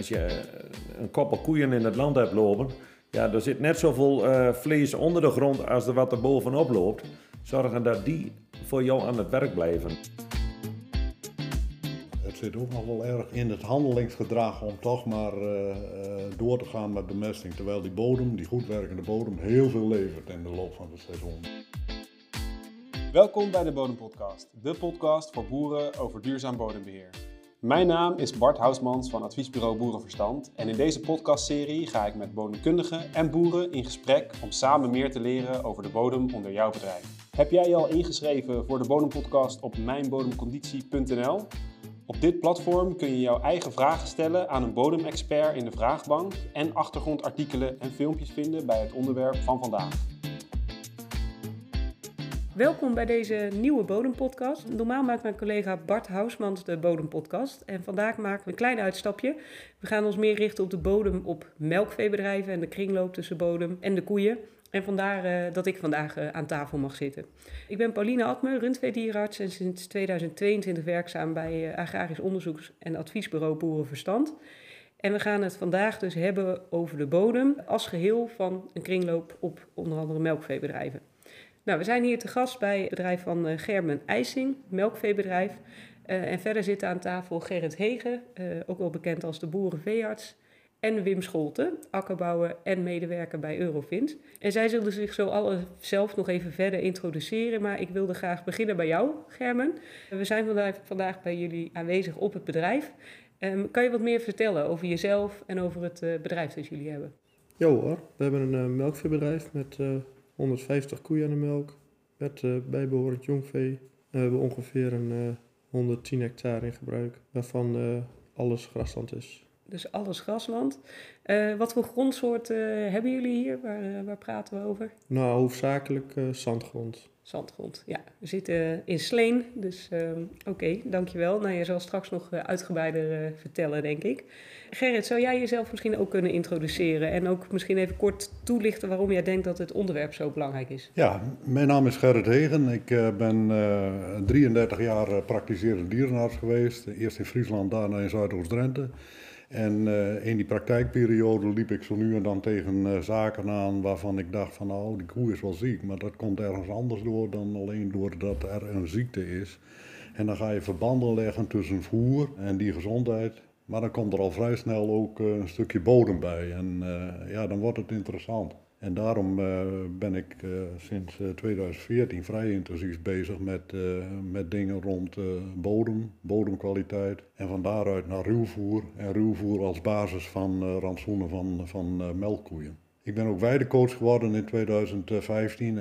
Als je eh, een koppel koeien in het land hebt lopen, ja, er zit net zoveel uh, vlees onder de grond als er wat er bovenop loopt. Zorgen dat die voor jou aan het werk blijven. Het zit ook nog wel erg in het handelingsgedrag om toch maar uh, door te gaan met bemesting. Terwijl die bodem, die goed werkende bodem, heel veel levert in de loop van het seizoen. Welkom bij de Bodempodcast, de podcast voor boeren over duurzaam bodembeheer. Mijn naam is Bart Housmans van adviesbureau Boerenverstand en in deze podcastserie ga ik met bodemkundigen en boeren in gesprek om samen meer te leren over de bodem onder jouw bedrijf. Heb jij je al ingeschreven voor de Bodempodcast op mijnbodemconditie.nl? Op dit platform kun je jouw eigen vragen stellen aan een bodemexpert in de vraagbank en achtergrondartikelen en filmpjes vinden bij het onderwerp van vandaag. Welkom bij deze nieuwe Bodempodcast. Normaal maakt mijn collega Bart Housmans de Bodempodcast. En vandaag maken we een klein uitstapje. We gaan ons meer richten op de bodem op melkveebedrijven en de kringloop tussen bodem en de koeien. En vandaar uh, dat ik vandaag uh, aan tafel mag zitten. Ik ben Pauline Atme, rundveedierarts en sinds 2022 werkzaam bij uh, Agrarisch Onderzoeks- en Adviesbureau Boerenverstand. En we gaan het vandaag dus hebben over de bodem als geheel van een kringloop op onder andere melkveebedrijven. Nou, we zijn hier te gast bij het bedrijf van uh, Germen IJsing, melkveebedrijf. Uh, en verder zitten aan tafel Gerrit Hegen, uh, ook wel bekend als de boerenveearts. En Wim Scholten, akkerbouwer en medewerker bij Eurofins. En zij zullen zich zo alle zelf nog even verder introduceren. Maar ik wilde graag beginnen bij jou, Germen. We zijn vandaag, vandaag bij jullie aanwezig op het bedrijf. Um, kan je wat meer vertellen over jezelf en over het bedrijf dat jullie hebben? Ja hoor, we hebben een melkveebedrijf met 150 koeien aan de melk met uh, bijbehorend jongvee. We hebben ongeveer een uh, 110 hectare in gebruik, waarvan uh, alles grasland is. Dus alles grasland. Uh, wat voor grondsoorten hebben jullie hier? Waar, waar praten we over? Nou, hoofdzakelijk zandgrond. Zandgrond, ja. We zitten in Sleen, dus oké, okay, dankjewel. Nou, je zal straks nog uitgebreider vertellen, denk ik. Gerrit, zou jij jezelf misschien ook kunnen introduceren en ook misschien even kort toelichten waarom jij denkt dat het onderwerp zo belangrijk is? Ja, mijn naam is Gerrit Hegen. Ik uh, ben uh, 33 jaar praktiserend dierenarts geweest. Eerst in Friesland, daarna in Zuidoost-Drenthe. En uh, in die praktijkperiode liep ik zo nu en dan tegen zaken aan waarvan ik dacht van nou, die koe is wel ziek, maar dat komt ergens anders door dan alleen doordat er een ziekte is. En dan ga je verbanden leggen tussen voer en die gezondheid. Maar dan komt er al vrij snel ook uh, een stukje bodem bij. En ja, dan wordt het interessant. En daarom uh, ben ik sinds 2014 vrij intensief bezig met, met dingen rond bodem, bodemkwaliteit. En van daaruit naar ruwvoer. En ruwvoer als basis van rantsoenen van, van melkkoeien. Ik ben ook weidecoach geworden in 2015,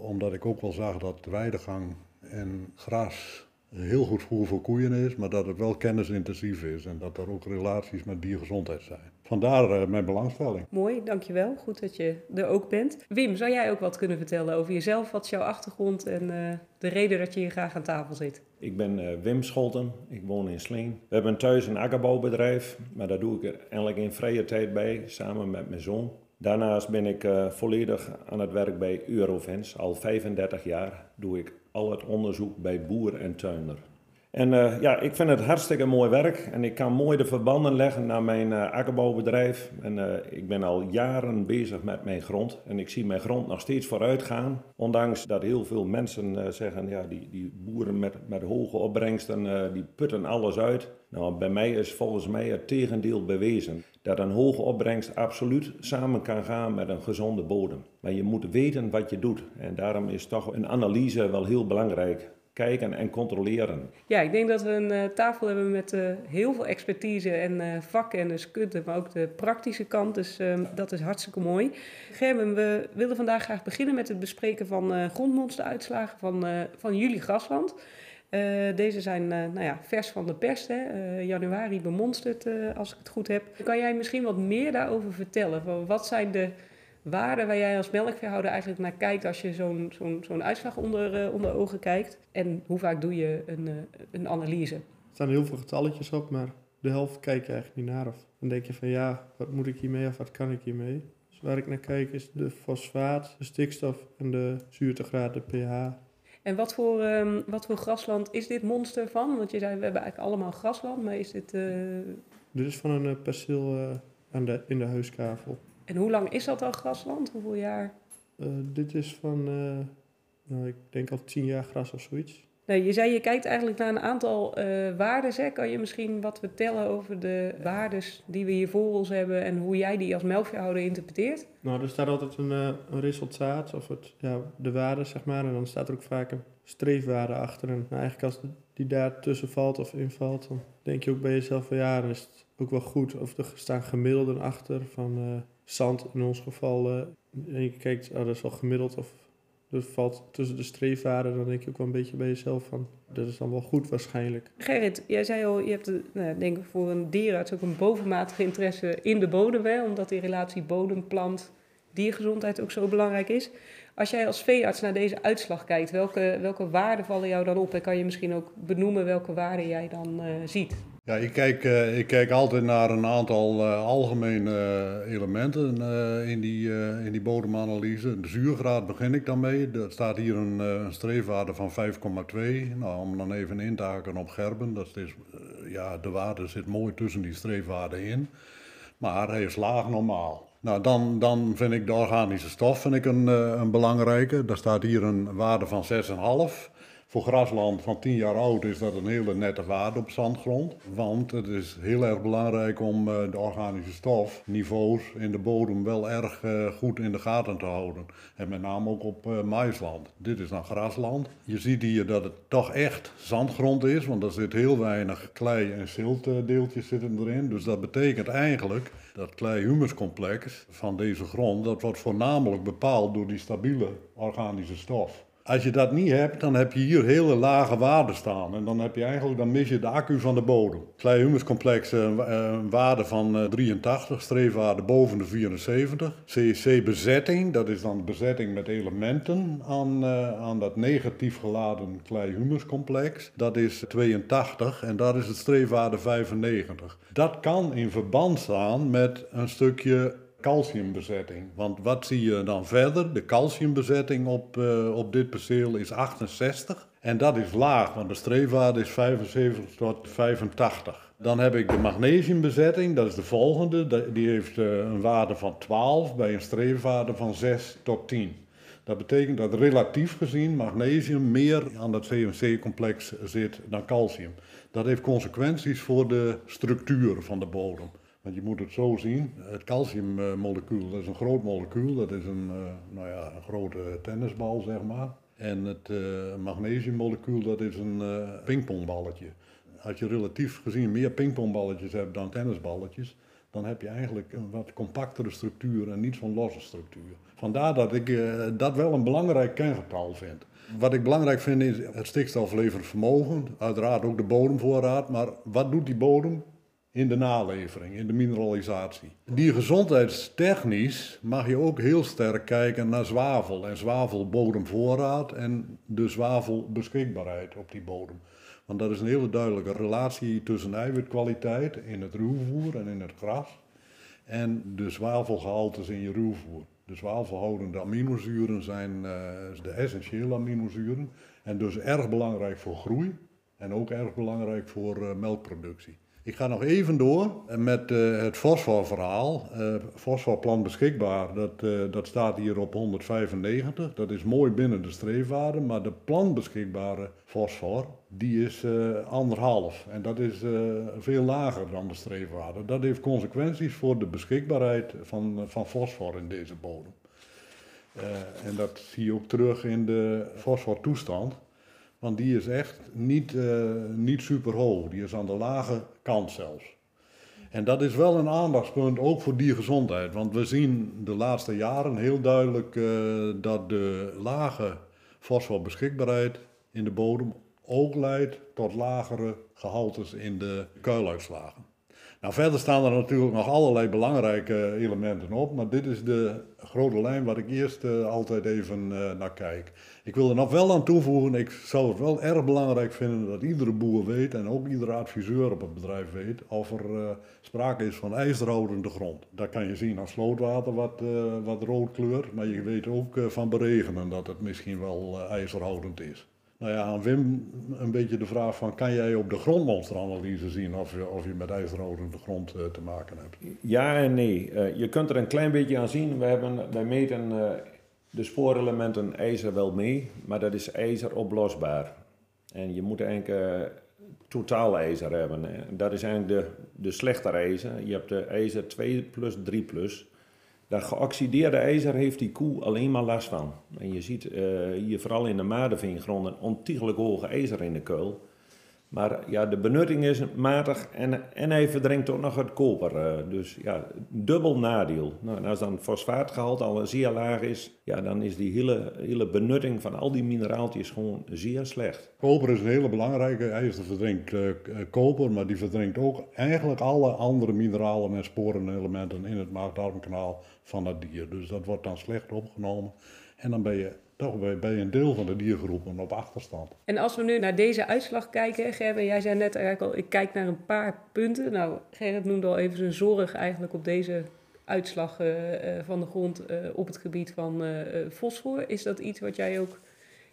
omdat ik ook wel zag dat weidegang en gras heel goed voer voor koeien is, maar dat het wel kennisintensief is en dat er ook relaties met diergezondheid zijn. Vandaar uh, mijn belangstelling. Mooi, dankjewel. Goed dat je er ook bent. Wim, zou jij ook wat kunnen vertellen over jezelf? Wat is jouw achtergrond en uh, de reden dat je hier graag aan tafel zit? Ik ben uh, Wim Scholten, ik woon in Sleen. We hebben thuis een akkerbouwbedrijf, maar daar doe ik er eigenlijk in vrije tijd bij, samen met mijn zoon. Daarnaast ben ik volledig aan het werk bij Eurofins. Al 35 jaar doe ik al het onderzoek bij boer en tuinder. En uh, ja, ik vind het hartstikke mooi werk en ik kan mooi de verbanden leggen naar mijn uh, akkerbouwbedrijf. En uh, ik ben al jaren bezig met mijn grond en ik zie mijn grond nog steeds vooruit gaan. Ondanks dat heel veel mensen zeggen, ja, die, die boeren met, met hoge opbrengsten, die putten alles uit. Nou, bij mij is volgens mij het tegendeel bewezen. Dat een hoge opbrengst absoluut samen kan gaan met een gezonde bodem. Maar je moet weten wat je doet. En daarom is toch een analyse wel heel belangrijk kijken en controleren. Ja, ik denk dat we een uh, tafel hebben met uh, heel veel expertise en uh, vakkennis, kunde, maar ook de praktische kant. Dus dat is hartstikke mooi. Gerben, we willen vandaag graag beginnen met het bespreken van grondmonsteruitslagen van, van jullie grasland. deze zijn nou ja, vers van de pers, hè? januari bemonsterd als ik het goed heb. Kan jij misschien wat meer daarover vertellen? Wat zijn de waarden waar jij als melkveehouder eigenlijk naar kijkt als je zo'n zo'n zo'n uitslag onder, uh, onder ogen kijkt? En hoe vaak doe je een, uh, een analyse? Er staan heel veel getalletjes op, maar de helft kijk je eigenlijk niet naar. Of dan denk je van ja, wat moet ik hiermee of wat kan ik hiermee? Dus waar ik naar kijk is de fosfaat, de stikstof en de zuurtegraad, de pH. En wat voor, um, wat voor grasland is dit monster van? Want je zei, we hebben eigenlijk allemaal grasland, maar is dit... Uh Dit is van een eh, perceel eh, aan de, in de huiskavel. En hoe lang is dat al grasland? Hoeveel jaar? Eh, dit is van, eh, nou, ik denk al tien jaar gras of zoiets. Nou, je zei je kijkt eigenlijk naar een aantal eh waardes. Hè? Kan je misschien wat vertellen over de waardes die we hier voor ons hebben en hoe jij die als melkveehouder interpreteert? Nou, er staat altijd een, een resultaat of het, ja, de waarde, zeg maar. En dan staat er ook vaak een streefwaarde achter. En nou, eigenlijk als die daar tussen valt of invalt, dan denk je ook bij jezelf van ja, dan is het ook wel goed. Of er staan gemiddelden achter van zand in ons geval. eh, en je kijkt, oh, dat is wel gemiddeld of er valt tussen de streefwaarden, dan denk je ook wel een beetje bij jezelf van dat is dan wel goed waarschijnlijk. Gerrit, jij zei al, je hebt nou, denk ik voor een dierenarts ook een bovenmatige interesse in de bodem, hè? omdat die relatie bodem-plant diergezondheid ook zo belangrijk is. Als jij als veearts naar deze uitslag kijkt, welke, welke waarden vallen jou dan op? En kan je misschien ook benoemen welke waarden jij dan eh, ziet? Ja, ik kijk, eh, ik kijk altijd naar een aantal eh, algemene eh, elementen in, die, in die bodemanalyse. De zuurgraad begin ik dan mee. Er staat hier een, een streefwaarde van 5,2. Nou, om dan even in te haken op Gerben, dat is, ja, de waarde zit mooi tussen die streefwaarden in. Maar hij is laag normaal. Nou, dan, dan vind ik de organische stof vind ik een, een belangrijke. Daar staat hier een waarde van 6,5. Voor grasland van 10 jaar oud is dat een hele nette waarde op zandgrond. Want het is heel erg belangrijk om eh, de organische stofniveaus in de bodem wel erg eh, goed in de gaten te houden. En met name ook op eh, maisland. Dit is dan grasland. Je ziet hier dat het toch echt zandgrond is, want er zit heel weinig klei- en ziltdeeltjes zitten erin. Dus dat betekent eigenlijk dat klei-humuscomplex van deze grond, dat wordt voornamelijk bepaald door die stabiele organische stof. Als je dat niet hebt, dan heb je hier hele lage waarden staan. En dan heb je eigenlijk, dan mis je de accu van de bodem. Klei-humuscomplex, eh, wa- eh, een waarde van eh, 83, streefwaarde boven de 74. CEC-bezetting, dat is dan de bezetting met elementen aan, eh, aan dat negatief geladen klei-humuscomplex. Dat is 82 en dat is het streefwaarde 95. Dat kan in verband staan met een stukje calciumbezetting. Want wat zie je dan verder? De calciumbezetting op, eh, op dit perceel is 68. En dat is laag, want de streefwaarde is 75 tot 85. Dan heb ik de magnesiumbezetting, dat is de volgende. Die heeft eh, een waarde van 12 bij een streefwaarde van 6 tot 10. Dat betekent dat relatief gezien magnesium meer aan dat CNC-complex zit dan calcium. Dat heeft consequenties voor de structuur van de bodem. Want je moet het zo zien, het calciummolecuul dat is een groot molecuul, dat is een, eh, nou ja, een grote tennisbal zeg maar. En het eh, magnesiummolecuul dat is een eh, pingpongballetje. Als je relatief gezien meer pingpongballetjes hebt dan tennisballetjes, dan heb je eigenlijk een wat compactere structuur en niet zo'n losse structuur. Vandaar dat ik dat wel een belangrijk kengetal vind. Wat ik belangrijk vind is het stikstofleverend vermogen, uiteraard ook de bodemvoorraad, maar wat doet die bodem? In de nalevering, in de mineralisatie. Die gezondheidstechnisch mag je ook heel sterk kijken naar zwavel en zwavelbodemvoorraad en de zwavelbeschikbaarheid op die bodem. Want dat is een hele duidelijke relatie tussen eiwitkwaliteit in het ruwvoer en in het gras en de zwavelgehaltes in je ruwvoer. De zwavelhoudende aminozuren zijn eh, de essentiële aminozuren en dus erg belangrijk voor groei en ook erg belangrijk voor eh, melkproductie. Ik ga nog even door met eh, het fosforverhaal. Eh fosforplan beschikbaar, dat, eh, dat staat hier op 195. Dat is mooi binnen de streefwaarde, maar de planbeschikbare fosfor, die is anderhalf. En dat is veel lager dan de streefwaarde. Dat heeft consequenties voor de beschikbaarheid van, van fosfor in deze bodem. En dat zie je ook terug in de fosfortoestand. Want die is echt niet, eh, niet super hoog. Die is aan de lage kant zelfs. En dat is wel een aandachtspunt ook voor diergezondheid. Want we zien de laatste jaren heel duidelijk eh, dat de lage fosforbeschikbaarheid in de bodem ook leidt tot lagere gehaltes in de kuiluitslagen. Nou, verder staan er natuurlijk nog allerlei belangrijke elementen op, maar dit is de grote lijn waar ik eerst eh, altijd even naar kijk. Ik wil er nog wel aan toevoegen, ik zou het wel erg belangrijk vinden dat iedere boer weet en ook iedere adviseur op het bedrijf weet of er eh, sprake is van ijzerhoudende grond. Dat kan je zien aan slootwater wat, eh, wat rood kleurt, maar je weet ook eh, van beregenen dat het misschien wel ijzerhoudend is. Nou ja, aan Wim een beetje de vraag van, kan jij op de grondmonsteranalyse zien of je, of je met ijzerhout de grond te maken hebt? Ja en nee. Je kunt er een klein beetje aan zien. We hebben, wij meten de spoorelementen ijzer wel mee, maar dat is ijzer oplosbaar. En je moet eigenlijk totaal ijzer hebben. Dat is eigenlijk de, de slechte ijzer. Je hebt de ijzer 2 plus 3 plus. Dat geoxideerde ijzer heeft die koe alleen maar last van. En je ziet uh, hier vooral in de Maardenveengrond een ontiegelijk hoge ijzer in de keul. Maar ja, de benutting is matig en, en hij verdrinkt ook nog het koper. Uh, dus ja, dubbel nadeel. Nou, en als dan het fosfaatgehalte al zeer laag is, ja, dan is die hele, hele benutting van al die mineraaltjes gewoon zeer slecht. Koper is een hele belangrijke. IJzer verdrinkt uh, koper, maar die verdrinkt ook eigenlijk alle andere mineralen en sporenelementen in het maag-darmkanaal van het dier. Dus dat wordt dan slecht opgenomen. En dan ben je toch bij, bij een deel van de diergroepen op achterstand. En als we nu naar deze uitslag kijken, Gerben, jij zei net eigenlijk al, ik kijk naar een paar punten. Nou, Gerrit noemde al even zijn zorg eigenlijk op deze uitslag uh, van de grond uh, op het gebied van uh, fosfor. Is dat iets wat jij ook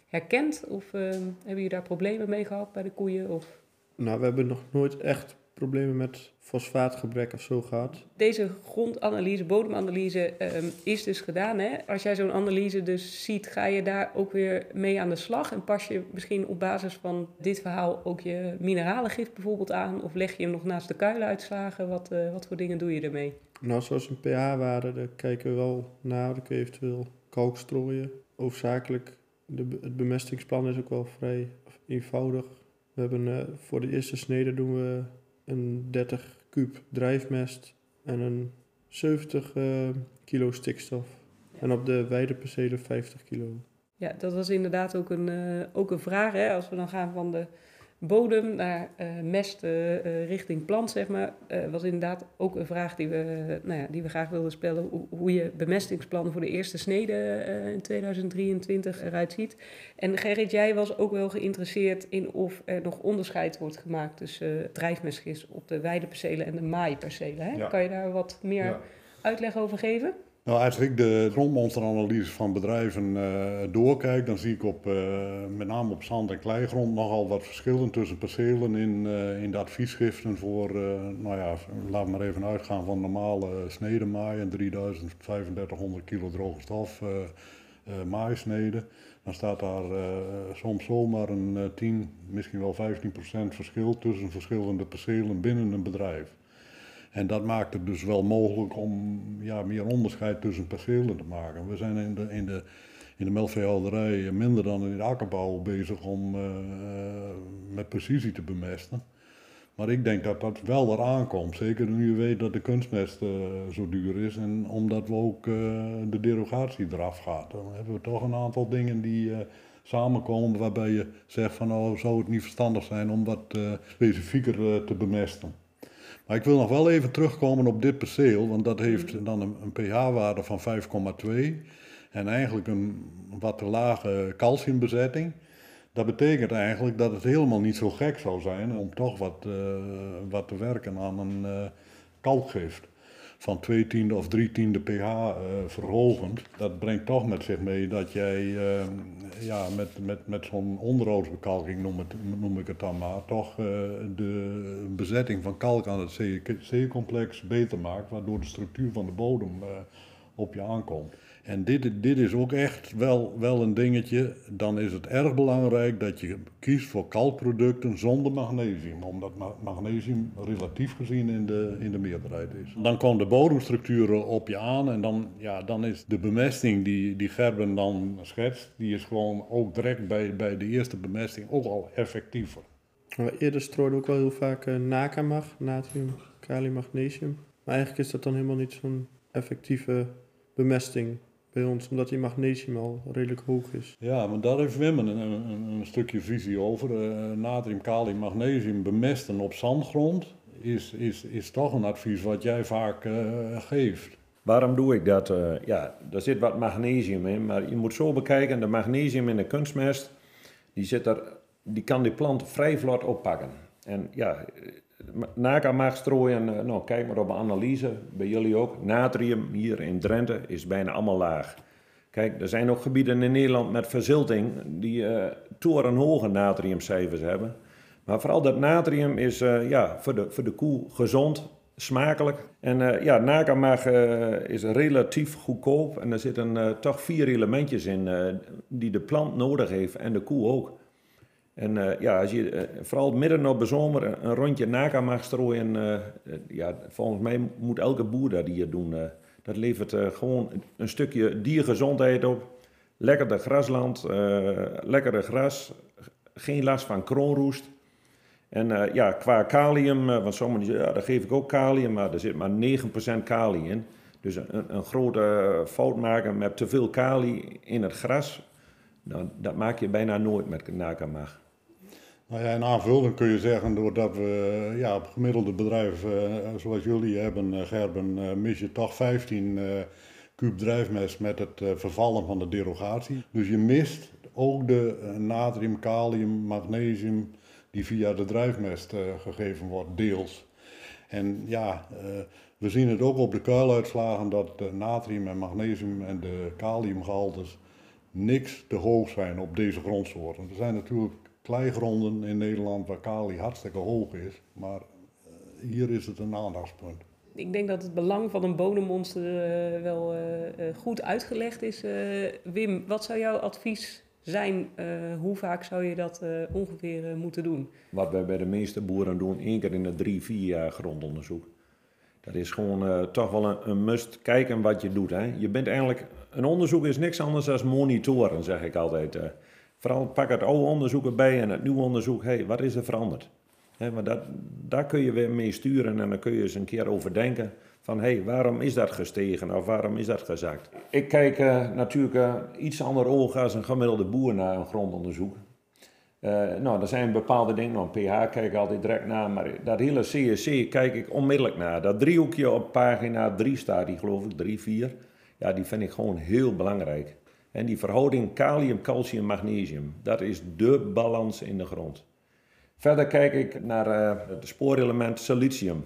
herkent? Of hebben jullie daar problemen mee gehad bij de koeien? Of? Nou, we hebben nog nooit echt problemen met fosfaatgebrek of zo gehad. Deze grondanalyse, bodemanalyse um, is dus gedaan. Hè? Als jij zo'n analyse dus ziet, ga je daar ook weer mee aan de slag? En pas je misschien op basis van dit verhaal ook je mineralengif bijvoorbeeld aan? Of leg je hem nog naast de kuilenuitslagen? Wat, uh, wat voor dingen doe je ermee? Nou, zoals een pH-waarde, daar kijken we wel naar. Dan kun je eventueel kalk strooien. Hoofdzakelijk, de, het bemestingsplan is ook wel vrij eenvoudig. We hebben uh, voor de eerste snede doen we een 30 kuub drijfmest en een 70 uh, kilo stikstof. Ja. En op de weidepercelen 50 kilo. Ja, dat was inderdaad ook een, uh, ook een vraag. Hè? Als we dan gaan van de bodem naar uh, mest uh, richting plant, zeg maar, was inderdaad ook een vraag die we, nou ja, die we graag wilden spellen. Hoe, hoe je bemestingsplannen voor de eerste snede in 2023 eruit ziet. En Gerrit, jij was ook wel geïnteresseerd in of er nog onderscheid wordt gemaakt tussen drijfmestgis op de weidepercelen en de maaipercelen. Hè? Ja. Kan je daar wat meer ja. uitleg over geven? Nou, als ik de grondmonsteranalyse van bedrijven uh, doorkijk, dan zie ik op, uh, met name op zand- en kleigrond nogal wat verschillen tussen percelen in, uh, in de adviesschriften voor, nou ja, laat maar even uitgaan van normale snedemaai en 3500 kilo droge stof maaisneden. Dan staat daar soms zomaar een 10, misschien wel 15 procent verschil tussen verschillende percelen binnen een bedrijf. En dat maakt het dus wel mogelijk om ja, meer onderscheid tussen percelen te maken. We zijn in de, in de, in de melkveehouderij minder dan in de akkerbouw bezig om uh, met precisie te bemesten. Maar ik denk dat dat wel eraan komt. Zeker nu je weet dat de kunstmest uh, zo duur is en omdat we ook de derogatie eraf gaat. Dan hebben we toch een aantal dingen die samenkomen waarbij je zegt van oh, zou het niet verstandig zijn om wat specifieker te bemesten. Maar ik wil nog wel even terugkomen op dit perceel, want dat heeft dan een, een pH-waarde van 5,2 en eigenlijk een wat te lage calciumbezetting. Dat betekent eigenlijk dat het helemaal niet zo gek zou zijn om toch wat, uh, wat te werken aan een uh, kalkgift van 2 tiende of 3 tiende pH uh, verhogend. Dat brengt toch met zich mee dat jij uh, ja, met, met, met zo'n onderhoudsbekalking, noem, het, noem ik het dan maar, toch uh, de bezetting van kalk aan het C-complex beter maakt, waardoor de structuur van de bodem op je aankomt. En dit, dit is ook echt wel, wel een dingetje. Dan is het erg belangrijk dat je kiest voor kalkproducten zonder magnesium. Omdat magnesium relatief gezien in de, in de meerderheid is. Dan komen de bodemstructuren op je aan. En dan, ja, dan is de bemesting die, die Gerben dan schetst... die is gewoon ook direct bij, bij de eerste bemesting ook al effectiever. Eerder strooide ook wel heel vaak uh, natrium, kalium, magnesium. Maar eigenlijk is dat dan helemaal niet zo'n effectieve bemesting bij ons, omdat die magnesium al redelijk hoog is. Ja, maar daar heeft Wim een, een, een stukje visie over. Uh, natrium, kalium, magnesium bemesten op zandgrond is, is, is toch een advies wat jij vaak uh, geeft. Waarom doe ik dat? Uh, ja, er zit wat magnesium in, maar je moet zo bekijken, de magnesium in de kunstmest, die, zit er, die kan die plant vrij vlot oppakken. En ja, Naka strooien, nou kijk maar op een analyse, bij jullie ook. Natrium hier in Drenthe is bijna allemaal laag. Kijk, er zijn ook gebieden in Nederland met verzilting die uh, torenhoge natriumcijfers hebben. Maar vooral dat natrium is uh, ja, voor, de, voor de koe gezond, smakelijk. En uh, ja, nakamag is relatief goedkoop. En er zitten toch vier elementjes in die de plant nodig heeft en de koe ook. En ja, als je vooral midden op de zomer een, rondje naka mag strooien, ja, volgens mij moet elke boer dat hier doen. Dat levert gewoon een stukje diergezondheid op. Lekkerder grasland, lekkerder gras, geen last van kroonroest. En ja, qua kalium, want sommigen zeggen, ja, daar geef ik ook kalium, maar er zit maar 9% kalium in. Dus een, een grote fout maken met te veel kali in het gras, nou, dat maak je bijna nooit met nakamag. Nou ja, in aanvulling kun je zeggen, doordat we ja, op gemiddelde bedrijf zoals jullie hebben, uh, Gerben, uh, mis je toch 15 uh, kuub drijfmest met het vervallen van de derogatie. Dus je mist ook de natrium, kalium, magnesium die via de drijfmest gegeven wordt, deels. En ja, we zien het ook op de kuiluitslagen dat natrium en magnesium en de kaliumgehaltes niks te hoog zijn op deze grondsoorten. Er zijn natuurlijk kleigronden in Nederland waar kali hartstikke hoog is. Maar uh, hier is het een aandachtspunt. Ik denk dat het belang van een bodemmonster uh, wel uh, goed uitgelegd is. Wim, wat zou jouw advies zijn? hoe vaak zou je dat ongeveer moeten doen? Wat wij bij de meeste boeren doen, één keer in de drie, vier jaar grondonderzoek. Dat is gewoon toch wel een, een, must. Kijken wat je doet. Hè. Je bent eigenlijk, een onderzoek is niks anders dan monitoren, zeg ik altijd. Vooral pak het oude onderzoek erbij en het nieuwe onderzoek. Hey, wat is er veranderd? Maar dat, daar kun je weer mee sturen en dan kun je eens een keer over denken. Van hé, hey, waarom is dat gestegen of waarom is dat gezakt? Ik kijk uh, natuurlijk uh, iets ander ogen als een gemiddelde boer naar een grondonderzoek. Nou, er zijn bepaalde dingen, nou, pH kijk ik altijd direct naar, maar dat hele CSC kijk ik onmiddellijk naar. Dat driehoekje op pagina 3 staat, die geloof ik, 3, 4. Ja, die vind ik gewoon heel belangrijk. En die verhouding kalium, calcium, magnesium, dat is de balans in de grond. Verder kijk ik naar uh, het spoorelement silicium.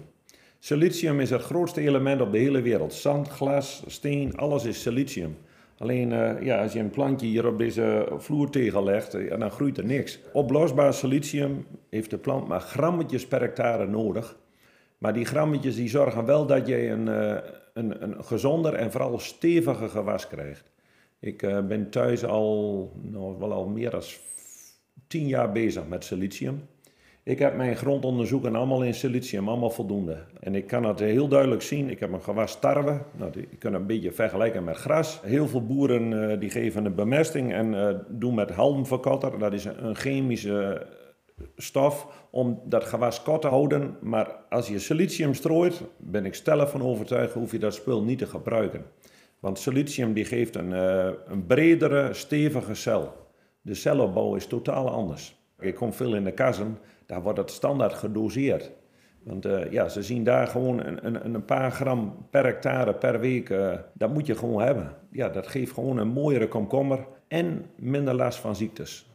Silicium is het grootste element op de hele wereld. Zand, glas, steen, alles is silicium. Alleen uh, ja, als je een plantje hier op deze vloertegel legt, uh, dan groeit er niks. Oplosbaar silicium heeft de plant maar grammetjes per hectare nodig. Maar die grammetjes die zorgen wel dat je een, een, een gezonder en vooral steviger gewas krijgt. Ik uh, ben thuis al, nou, wel al meer dan tien jaar bezig met silicium. Ik heb mijn grondonderzoeken allemaal in silicium, allemaal voldoende. En ik kan het heel duidelijk zien. Ik heb een gewas tarwe. Nou, die kan een beetje vergelijken met gras. Heel veel boeren uh, die geven een bemesting en uh, doen met halmverkotter. Dat is een chemische stof om dat gewas kort te houden. Maar als je silicium strooit, ben ik stellig van overtuigd, hoef je dat spul niet te gebruiken. Want silicium die geeft een, uh, een bredere, stevige cel. De celopbouw is totaal anders. Ik kom veel in de kassen, daar wordt het standaard gedoseerd. Want uh, ja, ze zien daar gewoon een, een, een, paar gram per hectare per week. Uh, dat moet je gewoon hebben. Ja, dat geeft gewoon een mooiere komkommer en minder last van ziektes.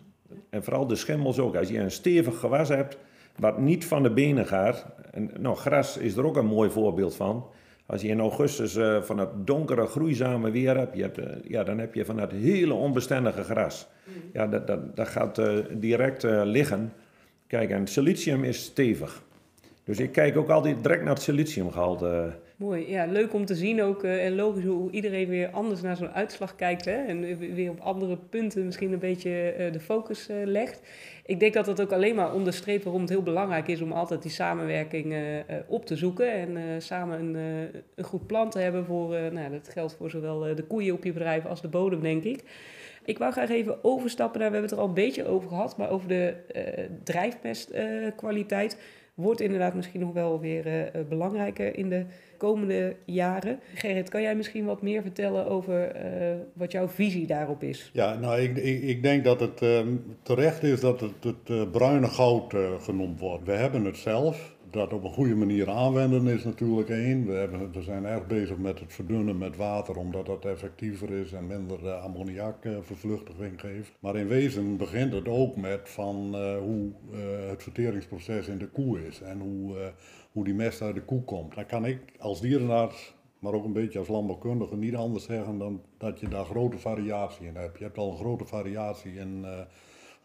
En vooral de schimmels ook. Als je een stevig gewas hebt, wat niet van de benen gaat. En, nou, gras is er ook een mooi voorbeeld van. Als je in augustus uh, van het donkere, groeizame weer hebt, je hebt uh, ja, dan heb je van het hele onbestendige gras. Mm. Ja, dat, dat, dat gaat uh, direct liggen. Kijk, en silicium is stevig. Dus ik kijk ook altijd direct naar het siliciumgehalte. Mooi, ja, leuk om te zien ook. en logisch hoe iedereen weer anders naar zo'n uitslag kijkt. Hè? En weer op andere punten misschien een beetje de focus legt ik denk dat dat ook alleen maar onderstreept waarom het heel belangrijk is om altijd die samenwerking op te zoeken. En samen een, een, goed plan te hebben voor, nou, dat geldt voor zowel de koeien op je bedrijf als de bodem, denk ik. Ik wou graag even overstappen naar, we hebben het er al een beetje over gehad, maar over de drijfmestkwaliteit wordt inderdaad misschien nog wel weer uh, belangrijker in de komende jaren. Gerrit, kan jij misschien wat meer vertellen over uh, wat jouw visie daarop is? Ja, nou, ik, ik, ik denk dat het uh, terecht is dat het het bruine goud genoemd wordt. We hebben het zelf dat op een goede manier aanwenden is natuurlijk één. We, hebben, zijn erg bezig met het verdunnen met water, omdat dat effectiever is en minder uh, ammoniakvervluchtiging geeft. Maar in wezen begint het ook met van uh, hoe het verteringsproces in de koe is en hoe, hoe die mest uit de koe komt. Dan kan ik als dierenarts maar ook een beetje als landbouwkundige niet anders zeggen dan dat je daar grote variatie in hebt. Je hebt al een grote variatie in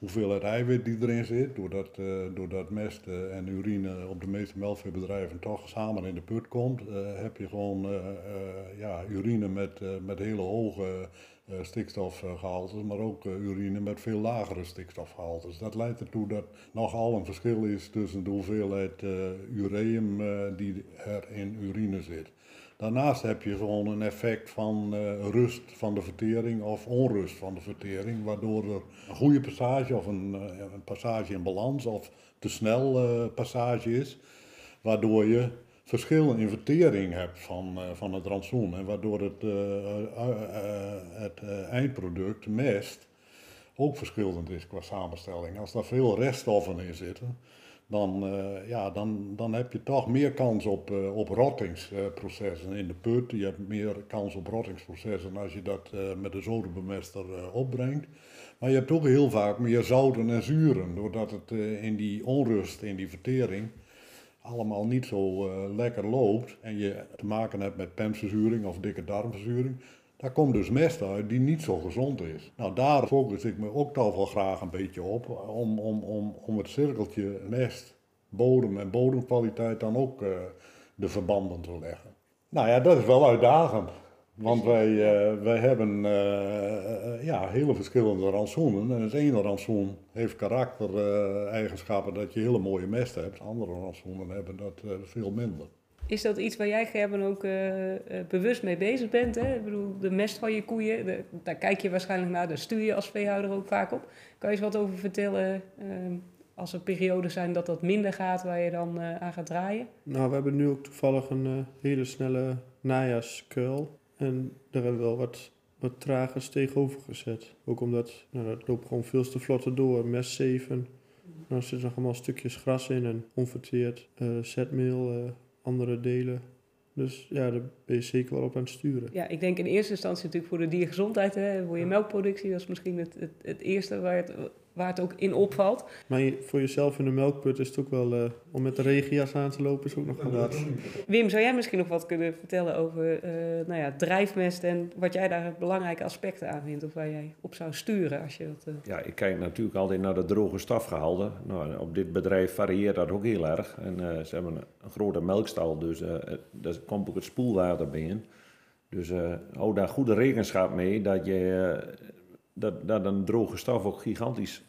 hoeveelheid eiwit die erin zit, doordat, uh, doordat mest uh, en urine op de meeste melkveebedrijven toch samen in de put komt, heb je gewoon ja, urine met, met hele hoge stikstofgehaltes, maar ook urine met veel lagere stikstofgehaltes. Dat leidt ertoe dat nogal een verschil is tussen de hoeveelheid ureum die er in urine zit. Daarnaast heb je gewoon een effect van uh, rust van de vertering of onrust van de vertering, waardoor er een goede passage of een, uh, een passage in balans of te snel uh, passage is, waardoor je verschillen in vertering hebt van, van het rantsoen en waardoor het, het eindproduct, mest, ook verschillend is qua samenstelling. Als daar veel reststoffen in zitten, dan, uh, ja, dan, dan heb je toch meer kans op, uh, op rottingsprocessen in de put. Je hebt meer kans op rottingsprocessen als je dat uh, met de zodenbemester opbrengt. Maar je hebt ook heel vaak meer zouten en zuren, doordat het in die onrust, in die vertering, allemaal niet zo lekker loopt. En je te maken hebt met penverzuring of dikke darmverzuring. Daar komt dus mest uit die niet zo gezond is. Nou, daar focus ik me ook toch wel graag een beetje op. Om, om, om, om het cirkeltje mest, bodem en bodemkwaliteit dan ook uh, de verbanden te leggen. Nou ja, dat is wel uitdagend. Want wij, uh, wij hebben uh, ja, hele verschillende rantsoenen. En het ene rantsoen heeft karaktereigenschappen dat je hele mooie mest hebt. Andere rantsoenen hebben dat veel minder. Is dat iets waar jij, Gerben, ook uh, uh, bewust mee bezig bent? Hè? Ik bedoel, de mest van je koeien, daar kijk je waarschijnlijk naar, daar stuur je als veehouder ook vaak op. Kan je eens wat over vertellen uh, als er perioden zijn dat dat minder gaat, waar je dan aan gaat draaien? Nou, we hebben nu ook toevallig een hele snelle najaarskuil. En daar hebben we wel wat, wat tragers tegenover gezet. Ook omdat, nou, dat loopt gewoon veel te vlotte door. Mest 7, dan zitten nog allemaal stukjes gras in en onverteerd zetmeel andere delen. Dus ja, daar ben je zeker wel op aan het sturen. Ja, ik denk in eerste instantie natuurlijk voor de diergezondheid, hè, voor je melkproductie. Dat is misschien het, het, het eerste waar het, waar het ook in opvalt. Maar voor jezelf in de melkput is het ook wel, uh, om met de regenjas aan te lopen, is ook nog wel wat. Wim, zou jij misschien nog wat kunnen vertellen over uh, nou ja, drijfmest en wat jij daar belangrijke aspecten aan vindt? Of waar jij op zou sturen als je dat... Uh... Ja, ik kijk natuurlijk altijd naar de droge stafgehalte. Nou, op dit bedrijf varieert dat ook heel erg. En ze hebben een, grote melkstal, dus daar komt ook het spoelwater bij in. Dus hou daar goede rekenschap mee dat je dat, dat een droge staf ook gigantisch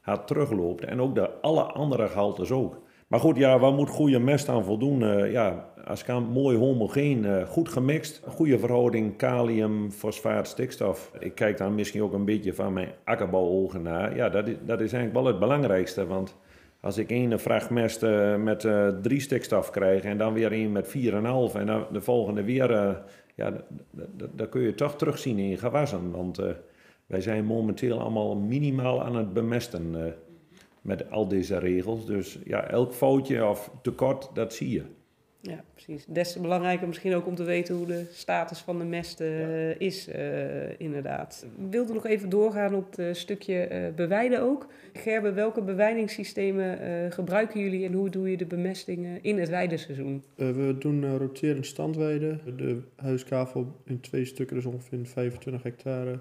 hard terugloopt. En ook de alle andere gehaltes ook. Maar goed, ja, waar moet goede mest aan voldoen? Uh, ja, als kan mooi homogeen, uh, goed gemixt, goede verhouding kalium, fosfaat, stikstof. Ik kijk dan misschien ook een beetje van mijn akkerbouwogen naar. Ja, dat is, dat is eigenlijk wel het belangrijkste, want als ik één vracht mest uh, met drie stikstof krijg en dan weer één met 4,5 en dan de volgende weer, ja, dat kun je toch terugzien in je gewassen, want... Wij zijn momenteel allemaal minimaal aan het bemesten uh, met al deze regels. Dus ja, elk foutje of tekort, dat zie je. Ja, precies. Des te belangrijker misschien ook om te weten hoe de status van de mest uh, ja. is, uh, inderdaad. Ik wilde nog even doorgaan op het stukje uh, bewijden ook. Gerbe, welke bewijdingssystemen gebruiken jullie en hoe doe je de bemesting in het weideseizoen? we doen roterend standweiden. De huiskavel in twee stukken, dus ongeveer 25 hectare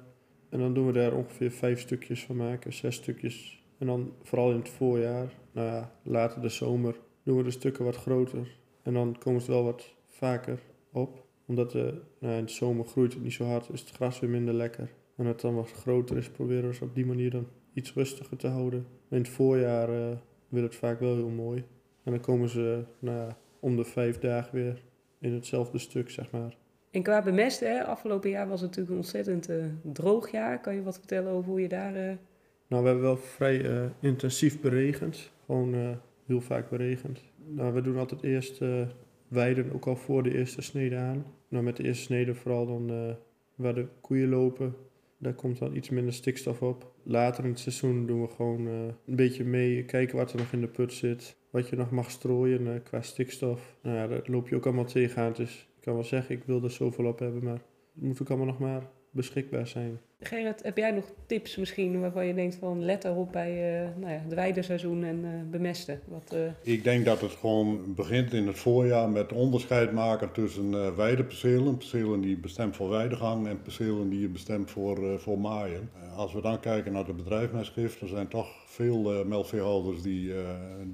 en dan doen we daar ongeveer vijf stukjes van maken, zes stukjes. En dan vooral in het voorjaar, nou ja, later de zomer, doen we de stukken wat groter. En dan komen ze wel wat vaker op. Omdat de, nou, in de zomer groeit het niet zo hard, is het gras weer minder lekker. En het dan wat groter is, proberen we ze op die manier dan iets rustiger te houden. In het voorjaar uh, wil het vaak wel heel mooi. En dan komen ze nou, om de vijf dagen weer in hetzelfde stuk, zeg maar. En qua bemesten, hè, afgelopen jaar was het natuurlijk een ontzettend uh, droog jaar. Kan je wat vertellen over hoe je daar... Uh... Nou, we hebben wel vrij uh, intensief beregend. Gewoon heel vaak beregend. Nou, we doen altijd eerst weiden, ook al voor de eerste snede aan. Nou, met de eerste snede vooral dan waar de koeien lopen. Daar komt dan iets minder stikstof op. Later in het seizoen doen we gewoon een beetje mee, kijken wat er nog in de put zit. Wat je nog mag strooien qua stikstof. Nou ja, daar loop je ook allemaal tegenaan. Dus kan wel zeggen, ik wil er zoveel op hebben, maar het moet ook allemaal nog maar beschikbaar zijn. Gerrit, heb jij nog tips misschien waarvan je denkt van let erop bij uh, nou ja, het weideseizoen en uh, bemesten? Wat, uh... Ik denk dat het gewoon begint in het voorjaar met onderscheid maken tussen weidepercelen, percelen die bestemd voor weidegang en percelen die je bestemd voor, voor maaien. als we dan kijken naar de bedrijfsmestgift, er zijn toch veel melkveehouders die,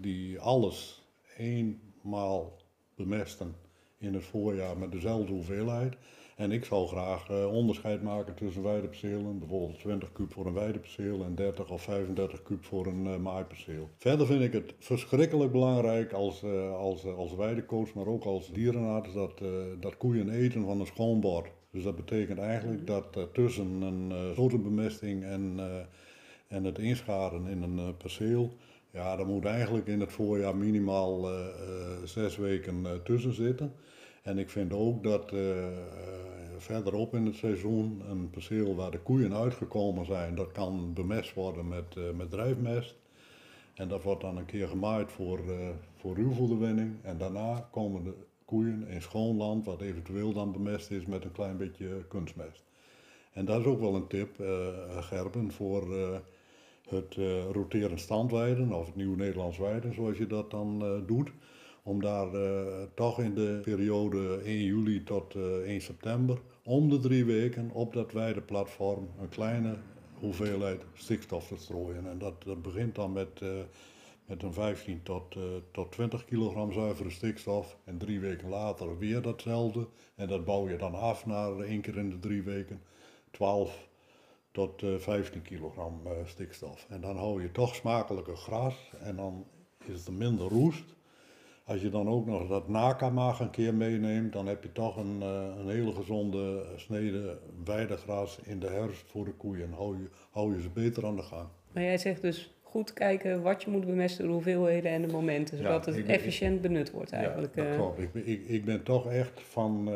die alles eenmaal bemesten in het voorjaar met dezelfde hoeveelheid. En ik zal graag uh, onderscheid maken tussen weidepercelen, bijvoorbeeld 20 kub voor een weideperceel en 30 of 35 kub voor een uh, maaiperceel. Verder vind ik het verschrikkelijk belangrijk als, uh, als, als weidecoach, maar ook als dierenarts, dat, dat koeien eten van een schoon bord. Dus dat betekent eigenlijk dat tussen een uh, bemesting en, en het inscharen in een perceel, ja, er moet eigenlijk in het voorjaar minimaal zes weken tussen zitten. En ik vind ook dat uh, verderop in het seizoen een perceel waar de koeien uitgekomen zijn, dat kan bemest worden met, uh, met drijfmest. En dat wordt dan een keer gemaaid voor, uh, voor ruwvoederwinning. En daarna komen de koeien in schoon land, wat eventueel dan bemest is met een klein beetje kunstmest. En dat is ook wel een tip, Gerben, voor het roterend standweiden, of het nieuw Nederlands weiden, zoals je dat dan doet om daar uh, toch in de periode 1 juli tot uh, eh, 1 september om de drie weken op dat wijde platform een kleine hoeveelheid stikstof te strooien. En dat, begint dan met, uh, met een 15 tot, tot 20 kilogram zuivere stikstof. En drie weken later weer datzelfde. En dat bouw je dan af naar één keer in de drie weken 12 tot 15 kilogram stikstof. En dan hou je toch smakelijke gras en dan is er minder roest. Als je dan ook nog dat nakamag een keer meeneemt, dan heb je toch een, uh, een hele gezonde snede weidegras in de herfst voor de koeien. Hou je, hou je ze beter aan de gang. Maar jij zegt dus goed kijken wat je moet bemesten, de hoeveelheden en de momenten, zodat het efficiënt benut wordt eigenlijk. Ja, dat eh. klopt. Ik, ik, ik ben toch echt van uh,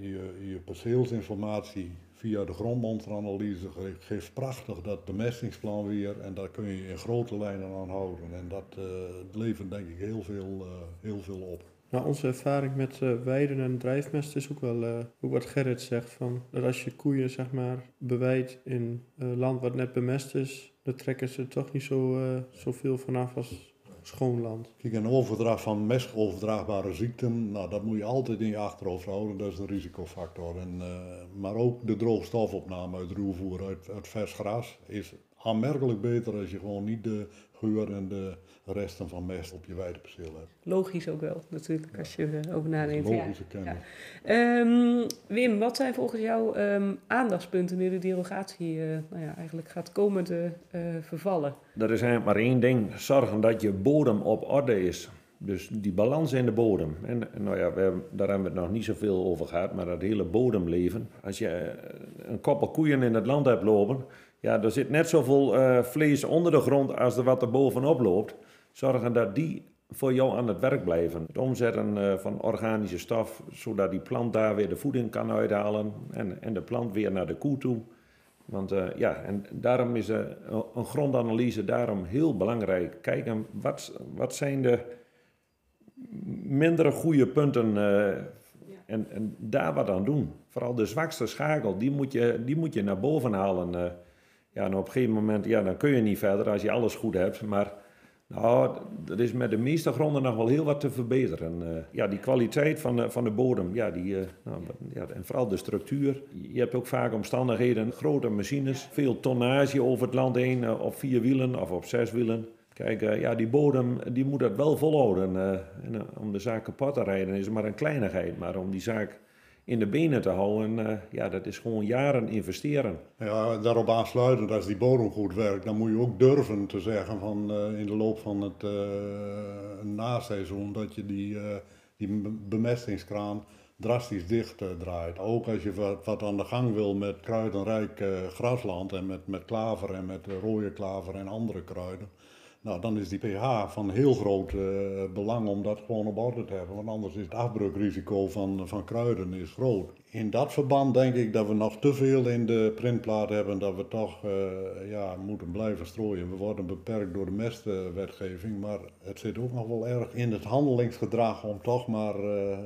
je, je perceelsinformatie via de grondmonsteranalyse geeft prachtig dat bemestingsplan weer en daar kun je in grote lijnen aan houden. En dat uh, levert denk ik heel veel, uh, heel veel op. Nou, onze ervaring met uh, weiden en drijfmest is ook wel ook wat Gerrit zegt. Van, dat als je koeien zeg maar, bewijdt in land wat net bemest is, dan trekken ze toch niet zo, zoveel vanaf als schoon land. Kijk, een overdracht van mestoverdraagbare ziekten, nou, dat moet je altijd in je achterhoofd houden. Dat is een risicofactor. En, uh, maar ook de droogstofopname uit ruwvoer, uit, uit vers gras, is aanmerkelijk beter als je gewoon niet de geur en de resten van mest op je weideperceel hebt. Logisch ook wel, natuurlijk, als je erover nadenkt. Logische kennis. Ja. Um, Wim, wat zijn volgens jou um, aandachtspunten nu de derogatie uh, nou ja, eigenlijk gaat komen te uh, vervallen? Er is eigenlijk maar één ding, zorgen dat je bodem op orde is. Dus die balans in de bodem. En nou ja, we hebben, daar hebben we het nog niet zoveel over gehad, maar dat hele bodemleven. Als je eh, een koppel koeien in het land hebt lopen, ja, er zit net zoveel uh, vlees onder de grond als er wat er bovenop loopt. Zorgen dat die voor jou aan het werk blijven. Het omzetten uh, van organische stof, zodat die plant daar weer de voeding kan uithalen en, en de plant weer naar de koe toe. Want uh, ja, en daarom is een grondanalyse daarom heel belangrijk. Kijken, wat, wat zijn de mindere goede punten en, en daar wat aan doen. Vooral de zwakste schakel, die moet je, die moet je naar boven halen. Ja, en op een gegeven moment, ja, dan kun je niet verder als je alles goed hebt. Maar nou, er is met de meeste gronden nog wel heel wat te verbeteren. Uh, ja, die kwaliteit van de, van de bodem, ja, die, uh, nou, ja, en vooral de structuur. Je hebt ook vaak omstandigheden, grote machines, veel tonnage over het land heen, uh, op vier wielen of op zes wielen. Kijk, ja, die bodem die moet dat wel volhouden. en, om de zaak kapot te rijden is maar een kleinigheid. Maar om die zaak in de benen te houden, uh, ja, dat is gewoon jaren investeren. Ja, daarop aansluitend, als die bodem goed werkt, dan moet je ook durven te zeggen van uh, in de loop van het uh, naseizoen dat je die, die bemestingskraan drastisch dicht draait. Ook als je wat, wat, aan de gang wil met kruidenrijk grasland en met, met klaver en met rode klaver en andere kruiden Nou, dan is die pH van heel groot uh, belang om dat gewoon op orde te hebben. Want anders is het afbreukrisico van, van kruiden is groot in dat verband denk ik dat we nog te veel in de printplaat hebben dat we toch uh, ja, moeten blijven strooien. We worden beperkt door de mestwetgeving, maar het zit ook nog wel erg in het handelingsgedrag om toch maar uh,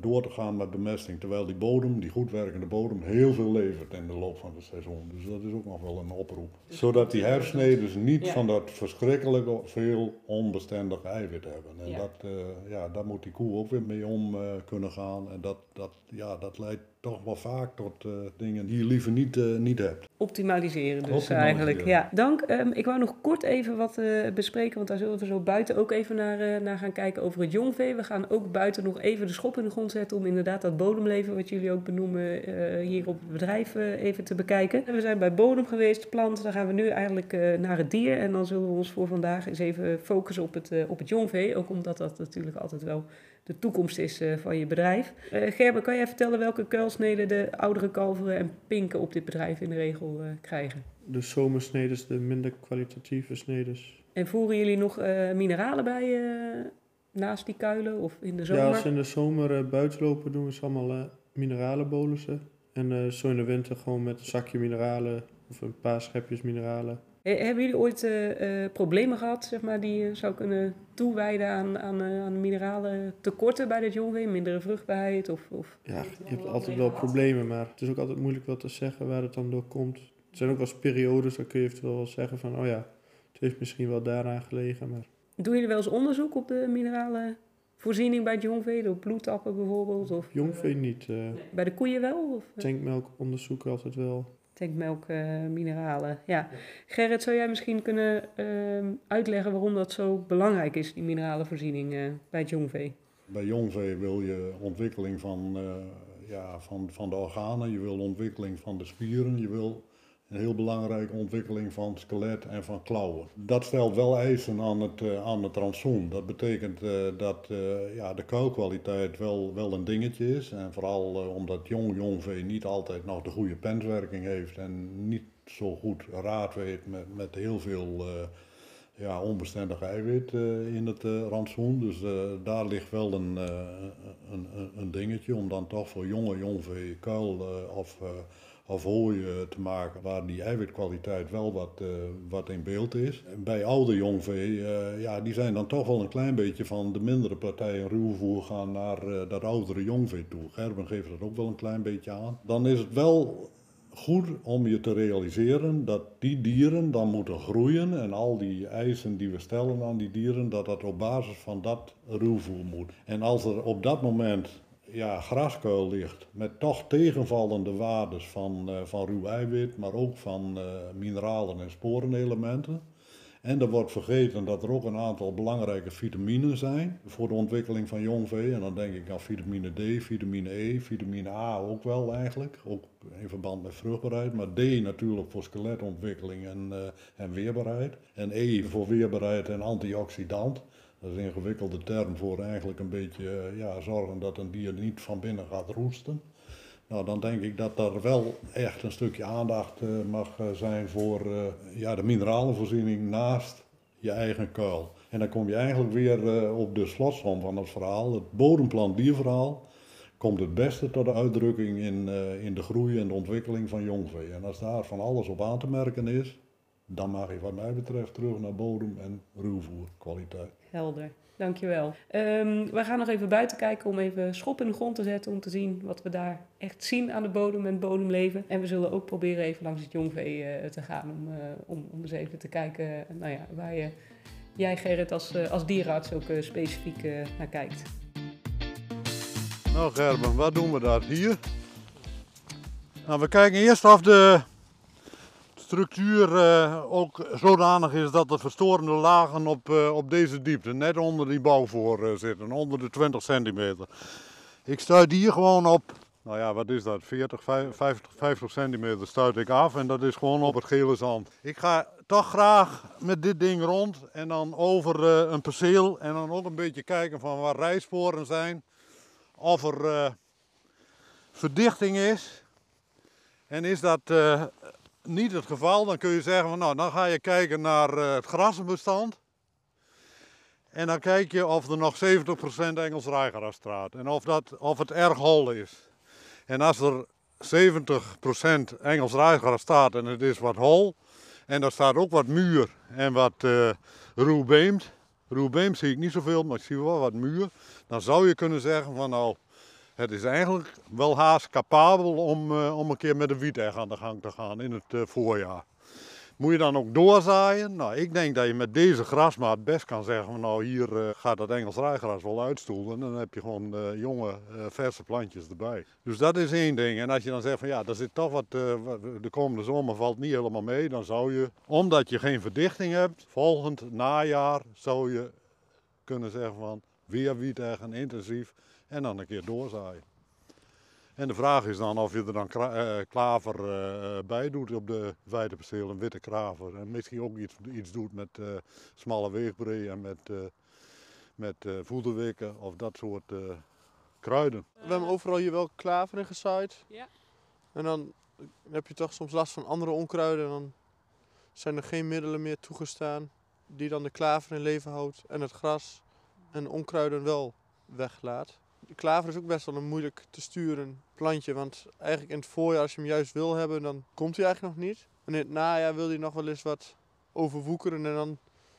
door te gaan met bemesting. Terwijl die bodem, die goed werkende bodem, heel veel levert in de loop van het seizoen. Dus dat is ook nog wel een oproep. Zodat die hersneden dus niet van dat verschrikkelijk veel onbestendige eiwit hebben. En ja. Dat, ja, daar moet die koe ook weer mee om kunnen gaan. En dat, dat, ja, dat leidt toch wel vaak tot uh, dingen die je liever niet, uh, niet hebt. Optimaliseren dus Optimaliseren. eigenlijk. Ja, dank. Um, ik wou nog kort even wat uh, bespreken, want daar zullen we zo buiten ook even naar, naar gaan kijken over het jongvee. We gaan ook buiten nog even de schop in de grond zetten om inderdaad dat bodemleven, wat jullie ook benoemen, hier op het bedrijf even te bekijken. We zijn bij bodem geweest, plant, dan gaan we nu eigenlijk naar het dier. En dan zullen we ons voor vandaag eens even focussen op het, op het jongvee, ook omdat dat natuurlijk altijd wel de toekomst is uh, van je bedrijf. Uh, Gerben, kan jij vertellen welke kuilsneden de oudere kalveren en pinken op dit bedrijf in de regel uh, krijgen? De zomersnedes, de minder kwalitatieve snedes. En voeren jullie nog mineralen bij naast die kuilen of in de zomer? Ja, als ze in de zomer buiten lopen doen we ze allemaal mineralenbolussen. En zo in de winter gewoon met een zakje mineralen of een paar schepjes mineralen. Hebben jullie ooit uh, problemen gehad, zeg maar, die je zou kunnen toewijden aan, aan, uh, aan mineralen tekorten bij dit jongvee? Mindere vruchtbaarheid? Of, of... Ja, je hebt altijd wel problemen, maar het is ook altijd moeilijk wel te zeggen waar het dan door komt. Er zijn ook wel eens periodes, dan kun je eventueel wel zeggen van, oh ja, het heeft misschien wel daaraan gelegen, maar... Doen jullie wel eens onderzoek op de mineralenvoorziening bij het jongvee, door bloedtappen bijvoorbeeld? Of... Jongvee niet. Uh... Bij de koeien wel? Of... Tankmelk onderzoeken altijd wel tankmelk, uh, mineralen. Ja. Gerrit, zou jij misschien kunnen uh, uitleggen waarom dat zo belangrijk is, die mineralenvoorziening uh, bij het jongvee? Bij jongvee wil je ontwikkeling van, eh, ja, van, van de organen, je wil ontwikkeling van de spieren, je wil een heel belangrijke ontwikkeling van skelet en van klauwen. Dat stelt wel eisen aan het, uh, aan het rantsoen. Dat betekent uh, dat uh, ja, de kuilkwaliteit wel, wel een dingetje is. En vooral omdat jong jongvee niet altijd nog de goede penswerking heeft en niet zo goed raad weet met, met heel veel ja, onbestendig eiwit in het rantsoen. Dus daar ligt wel een, een, een dingetje om dan toch voor jonge jongvee kuil of hooi te maken waar die eiwitkwaliteit wel wat, uh, wat in beeld is. Bij oude jongvee, uh, ja, die zijn dan toch wel een klein beetje van de mindere partijen ruwvoer gaan naar uh, dat oudere jongvee toe. Gerben geeft dat ook wel een klein beetje aan. Dan is het wel goed om je te realiseren dat die dieren dan moeten groeien en al die eisen die we stellen aan die dieren, dat dat op basis van dat ruwvoer moet. En als er op dat moment ja, graskuil ligt met toch tegenvallende waardes van, uh, van ruw eiwit, maar ook van uh, mineralen en sporenelementen. En er wordt vergeten dat er ook een aantal belangrijke vitaminen zijn voor de ontwikkeling van jongvee. En dan denk ik aan vitamine D, vitamine E, vitamine A ook wel eigenlijk. Ook in verband met vruchtbaarheid. Maar D natuurlijk voor skeletontwikkeling en, uh, en weerbaarheid. En E voor weerbaarheid en antioxidant. Dat is een ingewikkelde term voor eigenlijk een beetje eh, ja, zorgen dat een dier niet van binnen gaat roesten. Nou, dan denk ik dat er wel echt een stukje aandacht uh, mag uh, zijn voor ja, de mineralenvoorziening naast je eigen kuil. En dan kom je eigenlijk weer op de slotsom van het verhaal. Het bodemplan dierverhaal komt het beste tot de uitdrukking in, in de groei en de ontwikkeling van jongvee. En als daar van alles op aan te merken is, dan mag je wat mij betreft terug naar bodem- en ruwvoerkwaliteit. Helder, dankjewel. Um, we gaan nog even buiten kijken om even schop in de grond te zetten om te zien wat we daar echt zien aan de bodem en bodemleven. En we zullen ook proberen even langs het jongvee uh, te gaan om, uh, om, om eens even te kijken uh, nou ja, waar je, jij Gerrit als, als dierenarts ook specifiek naar kijkt. Nou Gerben, wat doen we daar hier? Nou, we kijken eerst of de structuur uh, ook zodanig is dat de verstorende lagen op, uh, op deze diepte, net onder die bouwvoor uh, zitten, onder de 20 centimeter. Ik stuit hier gewoon op, nou ja, wat is dat, 40, 50, 50 centimeter stuit ik af en dat is gewoon op het gele zand. Ik ga toch graag met dit ding rond en dan over een perceel en dan ook een beetje kijken van waar rijsporen zijn, of er verdichting is. En is dat niet het geval, dan kun je zeggen van nou, dan ga je kijken naar uh, het grasbestand. En dan kijk je of er nog 70% Engels rijgras staat. En of, dat, of het erg hol is. En als er 70% Engels rijgras staat en het is wat hol. En er staat ook wat muur en wat uh, beemt. Ruw beemt zie ik niet zoveel, maar ik zie wel wat muur. Dan zou je kunnen zeggen van nou, het is eigenlijk wel haast capabel om, uh, om een keer met de wietegg aan de gang te gaan in het uh, voorjaar. Moet je dan ook doorzaaien? Nou, ik denk dat je met deze grasmaat best kan zeggen: van, Nou, hier uh, gaat dat Engels rijgras wel uitstoelen. En dan heb je gewoon jonge, verse plantjes erbij. Dus dat is één ding. En als je dan zegt: van ja, er zit toch wat. de komende zomer valt niet helemaal mee. Dan zou je, omdat je geen verdichting hebt, volgend najaar zou je kunnen zeggen: van weer wiet intensief. En dan een keer doorzaaien. En de vraag is dan of je er dan klaver uh, bij doet op de weideperceel, een witte klaver. En misschien ook iets, iets doet met uh, smalle weegbree en met, uh, met voederwikken of dat soort kruiden. We hebben overal hier wel klaver in gezaaid. Ja. En dan heb je toch soms last van andere onkruiden. En dan zijn er geen middelen meer toegestaan die dan de klaver in leven houdt en het gras en onkruiden wel weglaat. De klaver is ook best wel een moeilijk te sturen plantje. Want eigenlijk in het voorjaar, als je hem juist wil hebben, dan komt hij eigenlijk nog niet. En in het najaar wil hij nog wel eens wat overwoekeren. En dan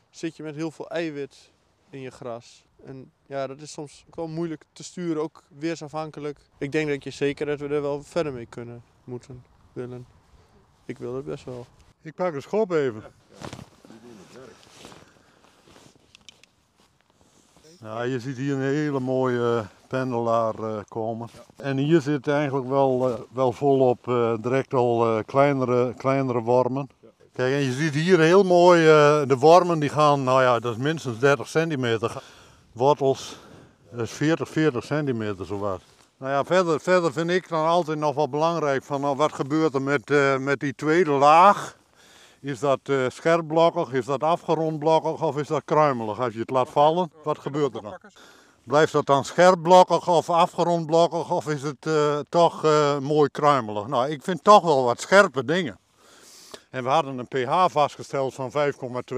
zit je met heel veel eiwit in je gras. En ja, dat is soms ook wel moeilijk te sturen, ook weersafhankelijk. Ik denk dat je zeker dat we er wel verder mee kunnen, moeten, willen. Ik wil het best wel. Ik pak een schop even. Ja, je ziet hier een hele mooie pendelaar uh, komen. En hier zit eigenlijk wel, uh, wel volop direct al kleinere, kleinere wormen. Kijk, en je ziet hier heel mooi de wormen die gaan, nou ja, dat is minstens 30 centimeter. Wortels, dat is 40, 40 centimeter zowat. Nou ja, verder, verder vind ik dan altijd nog wel belangrijk van nou, wat gebeurt er met, met die tweede laag. Is dat uh, scherpblokkig, is dat afgerondblokkig of is dat kruimelig? Als je het laat vallen, wat gebeurt er dan? Blijft dat dan scherpblokkig of afgerondblokkig of is het uh, toch uh, mooi kruimelig? Nou, ik vind toch wel wat scherpe dingen. En we hadden een pH vastgesteld van 5,2.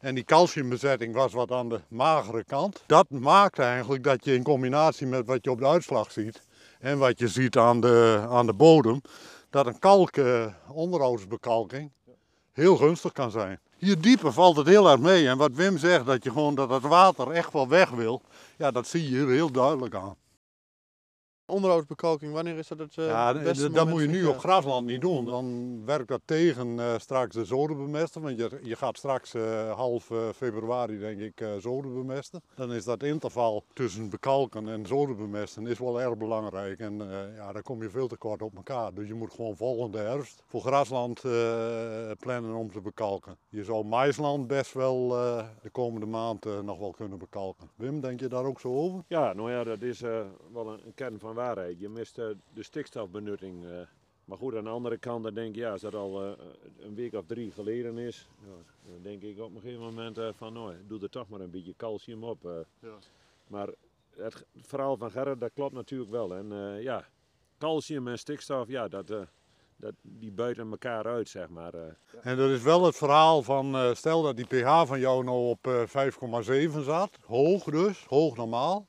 En die calciumbezetting was wat aan de magere kant. Dat maakt eigenlijk dat je in combinatie met wat je op de uitslag ziet en wat je ziet aan de, aan de bodem, dat een kalk onderhoudsbekalking heel gunstig kan zijn. Hier dieper valt het heel erg mee. En wat Wim zegt, dat je gewoon dat het water echt wel weg wil, ja, dat zie je hier heel duidelijk aan. Onderhoudsbekalking, wanneer is dat het uh, ja, beste dat moet je nu op grasland niet doen. Dan werkt dat tegen uh, straks de zodenbemesten. Want je, je gaat straks uh, half februari, denk ik, uh, zodenbemesten. Dan is dat interval tussen bekalken en zodenbemesten is wel erg belangrijk. En ja, dan kom je veel te kort op elkaar. Dus je moet gewoon volgende herfst voor grasland plannen om te bekalken. Je zou maisland best wel de komende maand nog wel kunnen bekalken. Wim, denk je daar ook zo over? Ja, nou ja, dat is wel een, een kern van waarheid. Je mist uh, de stikstofbenutting. Uh, maar goed, aan de andere kant, dan denk je, ja, als dat al uh, een week of drie geleden is, ja, dan denk ik op een gegeven moment van, nou, doe er toch maar een beetje calcium op. Ja. Maar het verhaal van Gerrit, dat klopt natuurlijk wel. En ja, calcium en stikstof, ja, dat, dat, die buiten elkaar uit, zeg maar. En dat is wel het verhaal van, stel dat die pH van jou nou op 5,7 zat, hoog dus, hoog normaal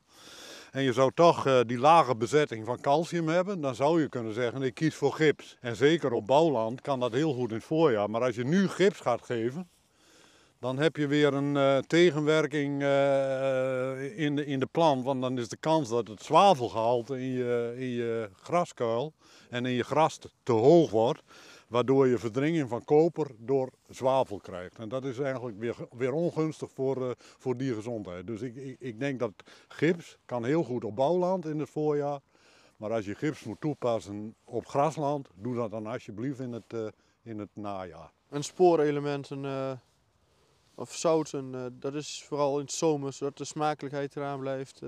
en je zou toch uh, die lage bezetting van calcium hebben, dan zou je kunnen zeggen ik kies voor gips. En zeker op bouwland kan dat heel goed in het voorjaar. Maar als je nu gips gaat geven, dan heb je weer een uh, tegenwerking uh, in, de, in de plant. Want dan is de kans dat het zwavelgehalte in je, in je graskuil en in je gras te hoog wordt waardoor je verdringing van koper door zwavel krijgt. En dat is eigenlijk weer, weer ongunstig voor, uh, voor diergezondheid. Dus ik, ik, ik, denk dat gips kan heel goed op bouwland in het voorjaar. Maar als je gips moet toepassen op grasland, doe dat dan alsjeblieft in het, uh, in het najaar. En spoorelementen uh, of zouten, dat is vooral in het zomer, zodat de smakelijkheid eraan blijft.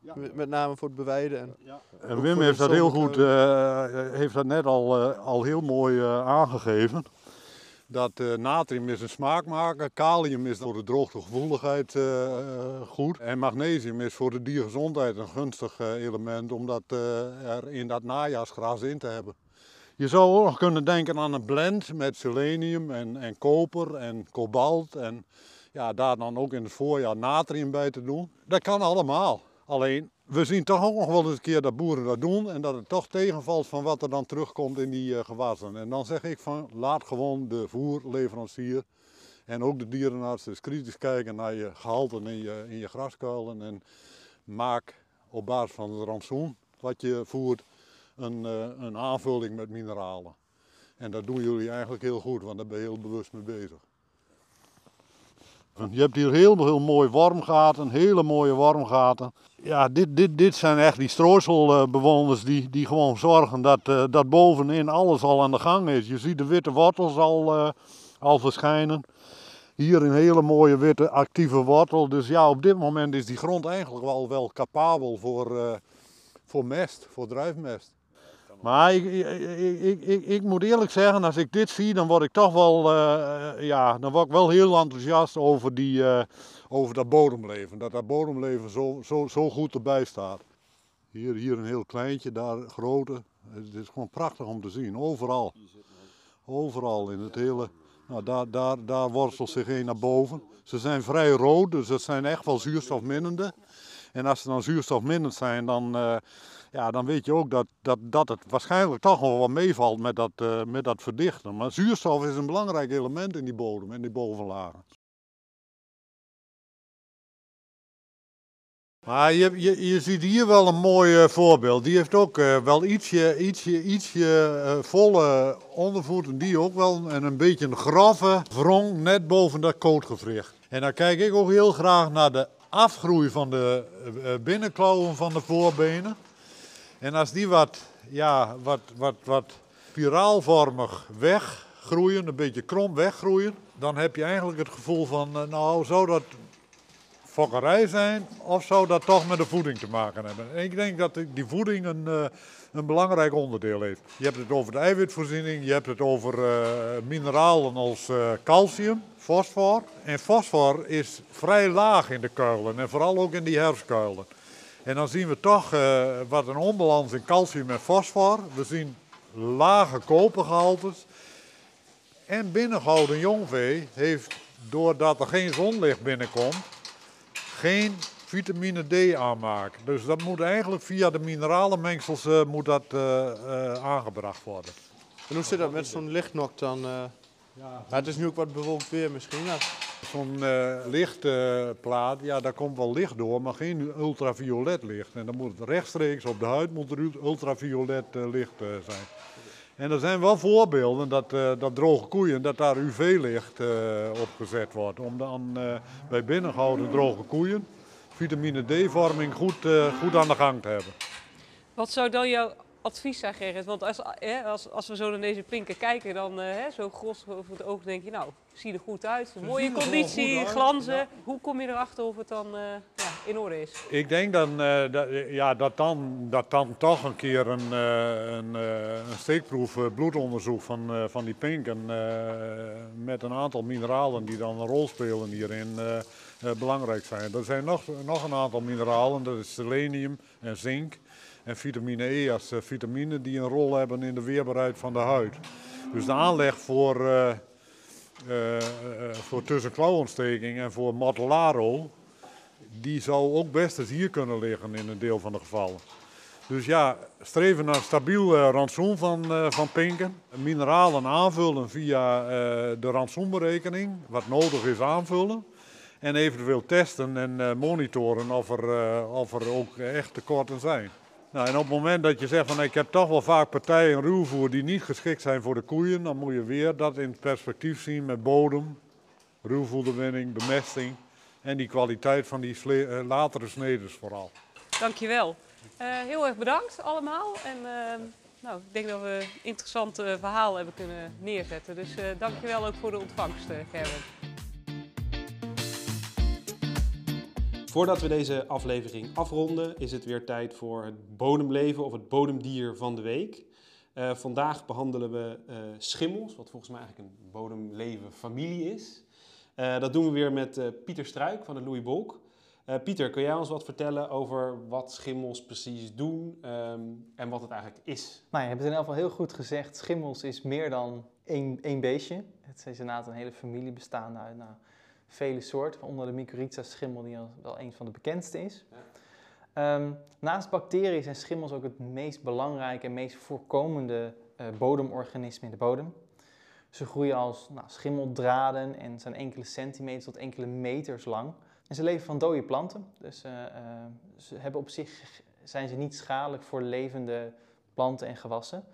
Ja. Met name voor het bewijden. En, ja. en Wim heeft dat heel goed, uh, heeft dat net al, uh, al heel mooi uh, aangegeven. Dat natrium is een smaakmaker, kalium is voor de droogtegevoeligheid goed. En magnesium is voor de diergezondheid een gunstig element om dat er in dat najaarsgras in te hebben. Je zou ook nog kunnen denken aan een blend met selenium en, en koper en kobalt en Ja, daar dan ook in het voorjaar natrium bij te doen. Dat kan allemaal. Alleen, we zien toch ook nog wel eens een keer dat boeren dat doen en dat het toch tegenvalt van wat er dan terugkomt in die uh, gewassen. En dan zeg ik van, laat gewoon de voerleverancier en ook de dierenarts eens kritisch kijken naar je gehalte in je, in je graskuilen en maak op basis van het rantsoen wat je voert een, uh, een aanvulling met mineralen. En dat doen jullie eigenlijk heel goed, want daar ben je heel bewust mee bezig. Je hebt hier heel, heel mooi wormgaten, hele mooie wormgaten. Ja, dit, dit, dit zijn echt die strooiselbewoners die, die gewoon zorgen dat, uh, dat bovenin alles al aan de gang is. Je ziet de witte wortels al, uh, al verschijnen. Hier een hele mooie witte actieve wortel. Dus ja, op dit moment is die grond eigenlijk wel, wel capabel voor, uh, voor mest, voor druifmest. Maar ik, ik, ik, ik, moet eerlijk zeggen, als ik dit zie, dan word ik toch wel, uh, ja, dan word ik wel heel enthousiast over, die, uh, over dat bodemleven. Dat dat bodemleven zo, zo, zo goed erbij staat. Hier, hier een heel kleintje, daar grote. Het is gewoon prachtig om te zien, overal. Overal in het hele, nou, daar, daar, daar worstelt zich een naar boven. Ze zijn vrij rood, dus het zijn echt wel zuurstofminnende. En als ze dan zuurstofminnend zijn, dan, ja, dan weet je ook dat, dat, dat het waarschijnlijk toch wel wat meevalt met dat, uh, met dat verdichten. Maar zuurstof is een belangrijk element in die bodem, in die bovenlagen. Maar je, je, je ziet hier wel een mooi uh, voorbeeld. Die heeft ook uh, wel ietsje, ietsje, ietsje volle ondervoet. En die ook wel en een beetje een grove wrong net boven dat kootgewricht. En dan kijk ik ook heel graag naar de afgroei van de binnenklauwen van de voorbenen. En als die wat, ja, wat, wat, wat spiraalvormig weggroeien, een beetje krom weggroeien, dan heb je eigenlijk het gevoel van, nou zou dat fokkerij zijn of zou dat toch met de voeding te maken hebben? En ik denk dat die voeding een, uh, een belangrijk onderdeel heeft. Je hebt het over de eiwitvoorziening, je hebt het over uh, mineralen als calcium, fosfor. En fosfor is vrij laag in de kuilen en vooral ook in die herfstkuilen. En dan zien we toch wat een onbalans in calcium en fosfor. We zien lage kopergehaltes. En binnengehouden jongvee heeft, doordat er geen zonlicht binnenkomt, geen vitamine D aanmaken. Dus dat moet eigenlijk via de mineralenmengsels uh, moet dat, uh, uh, aangebracht worden. En hoe zit dat met zo'n lichtnok dan? Ja, het is nu ook wat bewolkt weer misschien. Zo'n lichtplaat, ja, daar komt wel licht door, maar geen ultraviolet licht. En dan moet het rechtstreeks op de huid moet ultraviolet licht zijn. En er zijn wel voorbeelden dat, uh, dat droge koeien, dat daar UV-licht uh, op gezet wordt. Om dan uh, bij binnengehouden droge koeien vitamine D-vorming goed, goed aan de gang te hebben. Wat zou dan jouw advies zijn, Gerrit? Want als, hè, als, als we zo naar deze pinken kijken, dan hè, zo gros over het oog denk je, nou, zie er goed uit. Mooie conditie, glanzen. Ja. Hoe kom je erachter of het dan uh, ja, in orde is? Ik denk dan, uh, dat, ja, dat, dan, dat dan toch een keer een, uh, een, een steekproef bloedonderzoek van, van die pinken met een aantal mineralen die dan een rol spelen hierin belangrijk zijn. Er zijn nog, nog een aantal mineralen, dat is selenium en zink en vitamine E als vitamine die een rol hebben in de weerbaarheid van de huid. Dus de aanleg voor, uh, uh, voor tussenklauwontsteking en voor Matellaro, die zou ook best eens hier kunnen liggen in een deel van de gevallen. Dus ja, streven naar stabiel rantsoen van, van pinken. Mineralen aanvullen via de rantsoenberekening, wat nodig is aanvullen. En eventueel testen en monitoren of er, of er ook echt tekorten zijn. Nou, en op het moment dat je zegt van ik heb toch wel vaak partijen ruwvoer die niet geschikt zijn voor de koeien, dan moet je weer dat in perspectief zien met bodem, ruwvoederwinning, bemesting en die kwaliteit van die uh, latere sneders vooral. Dankjewel. Uh, heel erg bedankt allemaal. En uh, nou, ik denk dat we een interessant verhaal hebben kunnen neerzetten. Dus dankjewel ook voor de ontvangst, Gerrit. Voordat we deze aflevering afronden, is het weer tijd voor het bodemleven of het bodemdier van de week. Uh, vandaag behandelen we uh, schimmels, wat volgens mij eigenlijk een bodemleven familie is. Uh, dat doen we weer met Pieter Struik van de Louis Bolk. Pieter, kun jij ons wat vertellen over wat schimmels precies doen um, en wat het eigenlijk is? Nou, je hebt het in ieder geval heel goed gezegd. Schimmels is meer dan één, één beestje. Het is inderdaad een hele familie bestaande uit nou, vele soorten, onder de mycorrhiza schimmel die al wel een van de bekendste is. Ehm, naast bacteriën zijn schimmels ook het meest belangrijke en meest voorkomende uh, bodemorganisme in de bodem. Ze groeien als nou, schimmeldraden en zijn enkele centimeters tot enkele meters lang. En ze leven van dode planten, dus uh, uh, ze hebben op zich, zijn ze niet schadelijk voor levende planten en gewassen.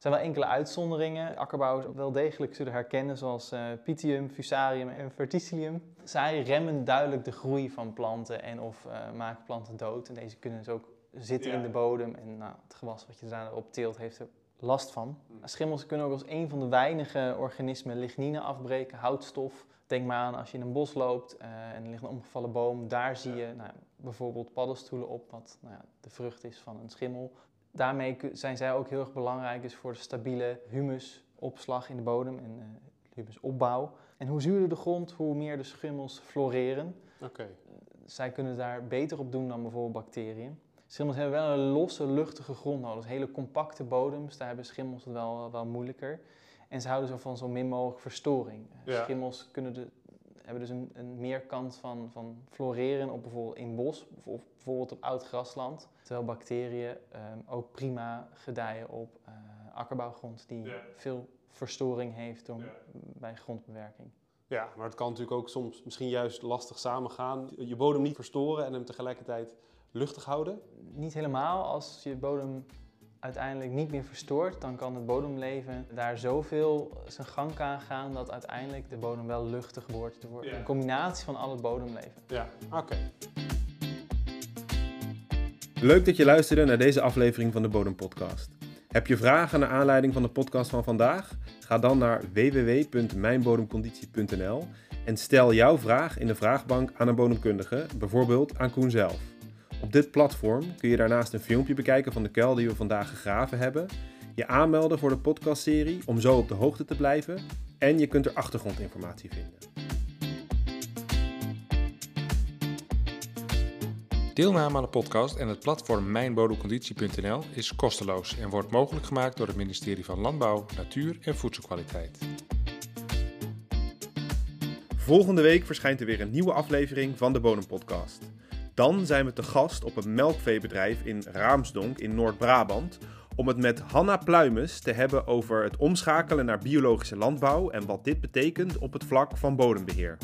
Er zijn wel enkele uitzonderingen. Akkerbouwers wel degelijk zullen herkennen, zoals uh, Pythium, Fusarium en Verticillium. Zij remmen duidelijk de groei van planten en of uh, maken planten dood. En deze kunnen dus ook zitten ja. in de bodem. En nou, het gewas wat je daarop teelt heeft er last van. Schimmels kunnen ook als een van de weinige organismen lignine afbreken, houtstof. Denk maar aan als je in een bos loopt uh, en er ligt een omgevallen boom. Daar zie je nou, bijvoorbeeld paddenstoelen op, wat nou ja, de vrucht is van een schimmel daarmee zijn zij ook heel erg belangrijk dus voor de stabiele humusopslag in de bodem en uh, humusopbouw. En hoe zuurder de grond, hoe meer de schimmels floreren. Okay. Uh, zij kunnen daar beter op doen dan bijvoorbeeld bacteriën. Schimmels hebben wel een losse, luchtige grond nodig. Dus hele compacte bodems, daar hebben schimmels het wel, wel moeilijker. En ze houden zo van zo min mogelijk verstoring. Ja. Schimmels kunnen de, hebben dus een, een meer kans van, van floreren op bijvoorbeeld in bos of bijvoorbeeld op oud grasland. Terwijl bacteriën um, ook prima gedijen op uh, akkerbouwgrond die Ja. veel verstoring heeft door, Ja. bij grondbewerking. Ja, maar het kan natuurlijk ook soms misschien juist lastig samengaan. Je bodem niet verstoren en hem tegelijkertijd luchtig houden. Niet helemaal. Als je bodem uiteindelijk niet meer verstoort, dan kan het bodemleven daar zoveel zijn gang kan gaan dat uiteindelijk de bodem wel luchtig wordt. door Ja. Een combinatie van al het bodemleven. Ja, oké. Leuk dat je luisterde naar deze aflevering van de Bodem Podcast. Heb je vragen naar aanleiding van de podcast van vandaag? Ga dan naar www.mijnbodemconditie.nl en stel jouw vraag in de vraagbank aan een bodemkundige, bijvoorbeeld aan Koen zelf. Op dit platform kun je daarnaast een filmpje bekijken van de kuil die we vandaag gegraven hebben, je aanmelden voor de podcastserie om zo op de hoogte te blijven en je kunt er achtergrondinformatie vinden. Deelname aan de podcast en het platform mijnbodemconditie.nl is kosteloos en wordt mogelijk gemaakt door het ministerie van Landbouw, Natuur en Voedselkwaliteit. Volgende week verschijnt er weer een nieuwe aflevering van de Bodem Podcast. Dan zijn we te gast op een melkveebedrijf in Raamsdonk in Noord-Brabant om het met Hanna Pluimes te hebben over het omschakelen naar biologische landbouw en wat dit betekent op het vlak van bodembeheer.